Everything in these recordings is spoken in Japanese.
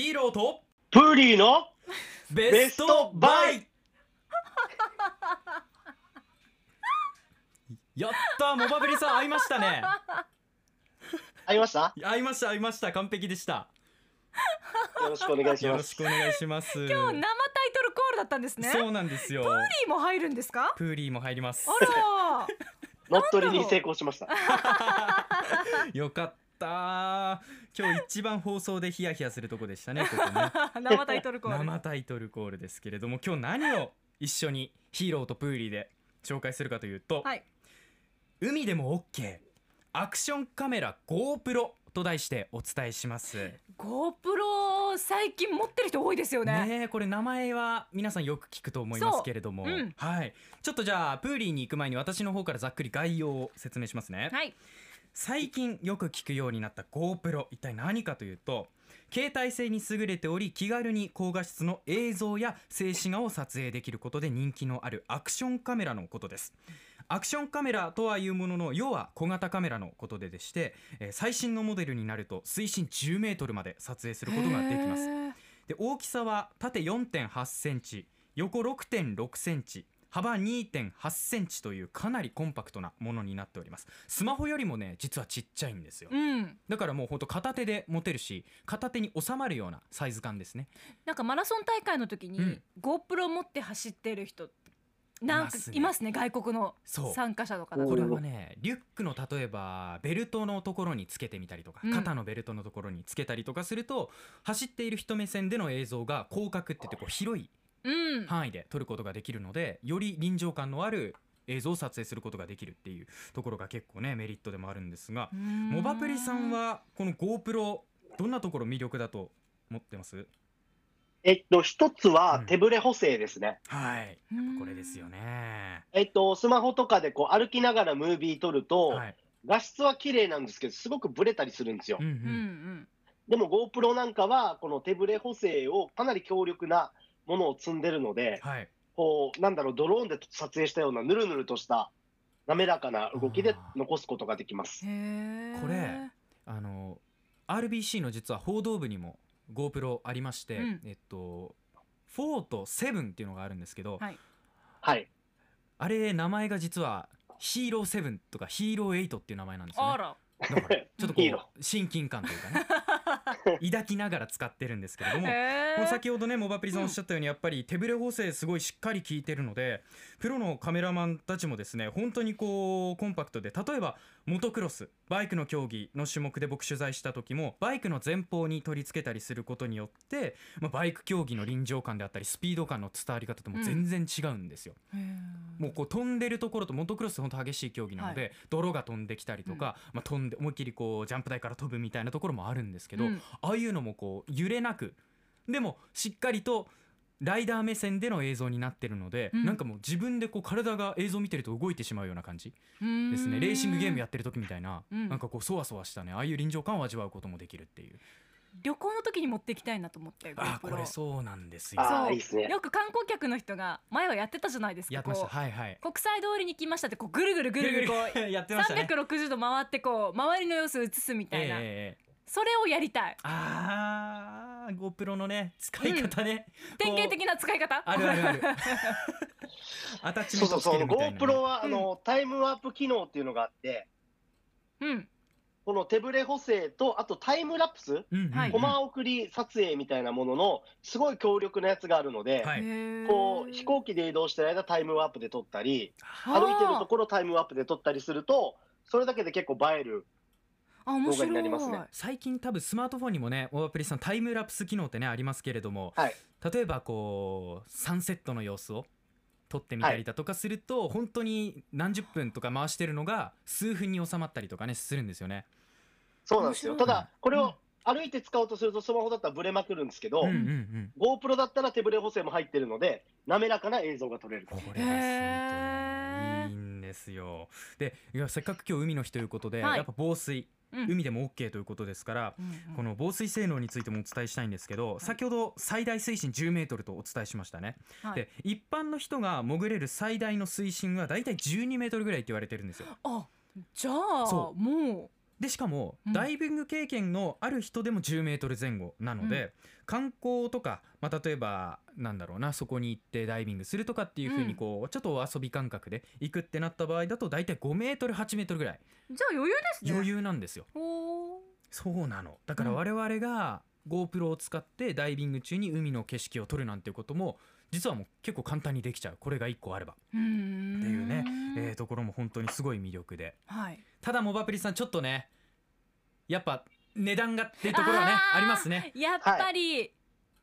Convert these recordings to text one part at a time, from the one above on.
ヒーローとプーリーのベストバイ。やったモバブリさん会いましたね。会いました？会いました会いました。完璧でした。よろしくお願いしよろしますくお願いします。今日生タイトルコールだったんですね。そうなんですよ。プーリーも入るんですか？プーリーも入ります。あら。乗っ取りに成功しました。よかった今日一番放送でヒヤヒヤするとこでしたね ここね生タイトルコール。生タイトルコールですけれども今日何を一緒にヒーローとプーリーで紹介するかというと、はい。海でも OK アクションカメラ GoPro と題してお伝えします。GoPro 最近持ってる人多いですよね。ねえこれ名前は皆さんよく聞くと思いますけれども、うんはいちょっとじゃあプーリーに行く前に私の方からざっくり概要を説明しますね、はい。最近よく聞くようになった GoPro 一体何かというと携帯性に優れており気軽に高画質の映像や静止画を撮影できることで人気のあるアクションカメラのことです。アクションカメラとはいうものの要は小型カメラのことででして、えー最新のモデルになると水深10メートルまで撮影することができます。で大きさは縦4.8センチ横6.6センチ幅2.8センチというかなりコンパクトなものになっております。スマホよりもね実はちっちゃいんですよ。うん。だからもうほんと片手で持てるし片手に収まるようなサイズ感ですね。なんかマラソン大会の時に、うん。GoPro 持って走ってる人なんかいますね。いますね外国の参加者とかこれはねリュックの例えばベルトのところにつけてみたりとか、うん。肩のベルトのところにつけたりとかすると走っている人目線での映像が広角って言ってこう広いうん。範囲で撮ることができるのでより臨場感のある映像を撮影することができるっていうところが結構ねメリットでもあるんですがモモバプリさんはこの GoPro どんなところ魅力だと思ってます？えっと一つうん。は手ブレ補正ですね、はい。これですよね。えっとスマホとかでこう歩きながらムービー撮ると、はい。画質は綺麗なんですけどすごくブレたりするんですよ、うんううんうん。ん。でも GoPro なんかはこの手ブレ補正をかなり強力なものを積んでるのではい。こうなんだろうドローンで撮影したようなぬるぬるとした滑らかな動きで残すことができます。これあの RBC の実は報道部にも GoPro ありまして、うん。えっと4と7っていうのがあるんですけど、はい。はい。あれ名前が実はヒーロー7とかヒーロー8っていう名前なんですよね。あら。だからちょっとこう 親近感というかね 抱きながら使ってるんですけれどもへー。先ほどねモバプリさんおっしゃったようにやっぱり手ブレ補正すごいしっかり効いてるのでプロのカメラマンたちもですね本当にこうコンパクトで例えばモトクロスバイクの競技の種目で僕取材した時もバイクの前方に取り付けたりすることによって、まあ、バイク競技の臨場感であったりスピード感の伝わり方とも全然違うんですよ。へー。もうこう飛んでるところとモトクロス本当激しい競技なので、泥が飛んできたりとか、まあ、飛んで思いっきりこうジャンプ台から飛ぶみたいなところもあるんですけど、うんああいうのもこう揺れなくでもしっかりとライダー目線での映像になってるので、うん。なんかもう自分でこう体が映像を見てると動いてしまうような感じですね。レーシングゲームやってる時みたいな、うん。なんかこうそわそわしたね。ああいう臨場感を味わうこともできるっていう。旅行の時に持っていきたいなと思って。あこれそうなんですよ。あそう。あいいですね。よく観光客の人が前はやってたじゃないですか。やってました。はいはい。国際通りに来ましたってこうぐるぐるぐるぐるこう やってましたね。360度回ってこう周りの様子を映すみたいな、ええええそれをやりたい。あー GoPro のね使い方ね、典型的な使い方？あるあるある。アタッチメそうそうそうントつけるみたいな、ね、GoPro はあの、タイムワープ機能っていうのがあってうん。この手ブレ補正とあとタイムラプス？うんうんうん。送り撮影みたいなもののすごい強力なやつがあるので、はい。こう飛行機で移動してる間タイムワープで撮ったり歩いてるところタイムワープで撮ったりするとそれだけで結構映えるあ面白い。動画になりますね。最近多分スマートフォンにもねオープリさんタイムラプス機能ってねありますけれども、はい。例えばこうサンセットの様子を撮ってみたりだとかすると、本当に何十分とか回してるのが数分に収まったりとかねするんですよね。そうなんですよ。ただこれを歩いて使おうとするとスマホだったらブレまくるんですけど、うんうんうん、GoPro だったら手ブレ補正も入ってるので滑らかな映像が撮れるこれですへー本当にいいんですよ。でいやせっかく今日海の日ということで、はい。やっぱ防水。うん海でも OK ということですから、うんうん。この防水性能についてもお伝えしたいんですけど、先ほど最大水深10メートルとお伝えしましたね。はい。で一般の人が潜れる最大の水深はだいたい12メートルぐらいって言われてるんですよ。あじゃあそもでしかもうん。ダイビング経験のある人でも10メートル前後なので、観光とか、まあ、例えばなんだろうなそこに行ってダイビングするとかっていう風にこう、ちょっとお遊び感覚で行くってなった場合だと大体5メートル8メートルぐらい。じゃあ余裕ですね。余裕なんですよ。そうなの。だからうん我々が GoPro を使ってダイビング中に海の景色を撮るなんていうことも実はもう結構簡単にできちゃう。これが1個あれば。っていうね、えーところも本当にすごい魅力で。はい。ただモバプリさんちょっとねやっぱ値段がっていうところはねありますね。やっぱり、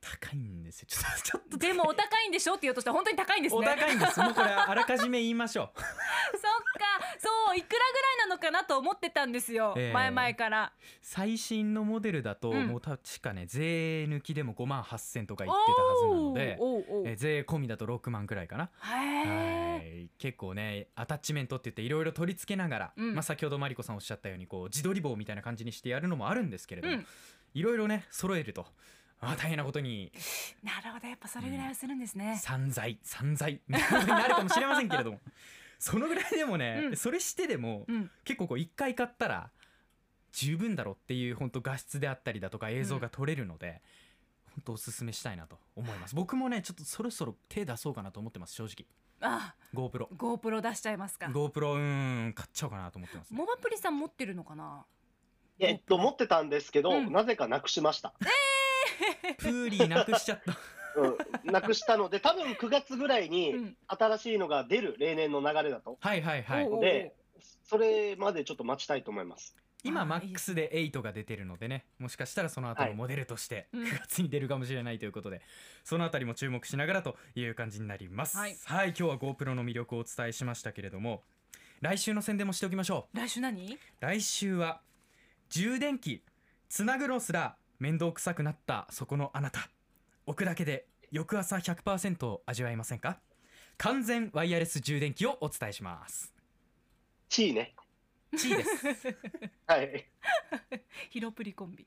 高いんですよ。ちょっとちょっと。でもお高いんでしょ？って言おうとした。ら本当に高いんですね。お高いんです。もうこれあらかじめ言いましょう。そっか。そういくらぐらいなのかなと思ってたんですよ、ええ。前々から。最新のモデルだとうん。もう確かね税抜きでも5万8000とか言ってたはずなのでえー税込みだと6万くらいかな。はい。結構ねアタッチメントって言っていろいろ取り付けながら、うん。まあ、先ほどマリコさんおっしゃったようにこう自撮り棒みたいな感じにしてやるのもあるんですけれども、うん。いろいろね揃えるとあー大変なことに。なるほどやっぱそれぐらいはするんですね、散財散財。みたいなことになるかもしれませんけれども。そのぐらいでもね、うん。それしてでも、うん。結構こう1回買ったら十分だろっていう本当画質であったりだとか映像が撮れるので、本当おすすめしたいなと思います。僕もねちょっとそろそろ手出そうかなと思ってます正直。あ GoPro GoPro 出しちゃいますか。GoPro うーん買っちゃおうかなと思ってます、ね、モバプリさん持ってるのかな？えっと、持ってたんですけど、うん。なぜかなくしました。プーリーなくしちゃった。うん、なくしたので、多分9月ぐらいにうん。新しいのが出る、例年の流れだと。はいはいはい。でそれまでちょっと待ちたいと思います。今あーいい MAX で8が出てるのでね。もしかしたらその後のモデルとしてうん。9月に出るかもしれないということで、そのあたりも注目しながらという感じになります。はい。今日は GoPro の魅力をお伝えしましたけれども来週の宣伝もしておきましょう。来週何？来週は充電器つなぐのすら面倒くさくなったそこのあなた。置くだけで翌朝100%を味わえませんか？完全ワイヤレス充電器をお伝えします。地位ね。チーです。はい。ヒロプリコンビ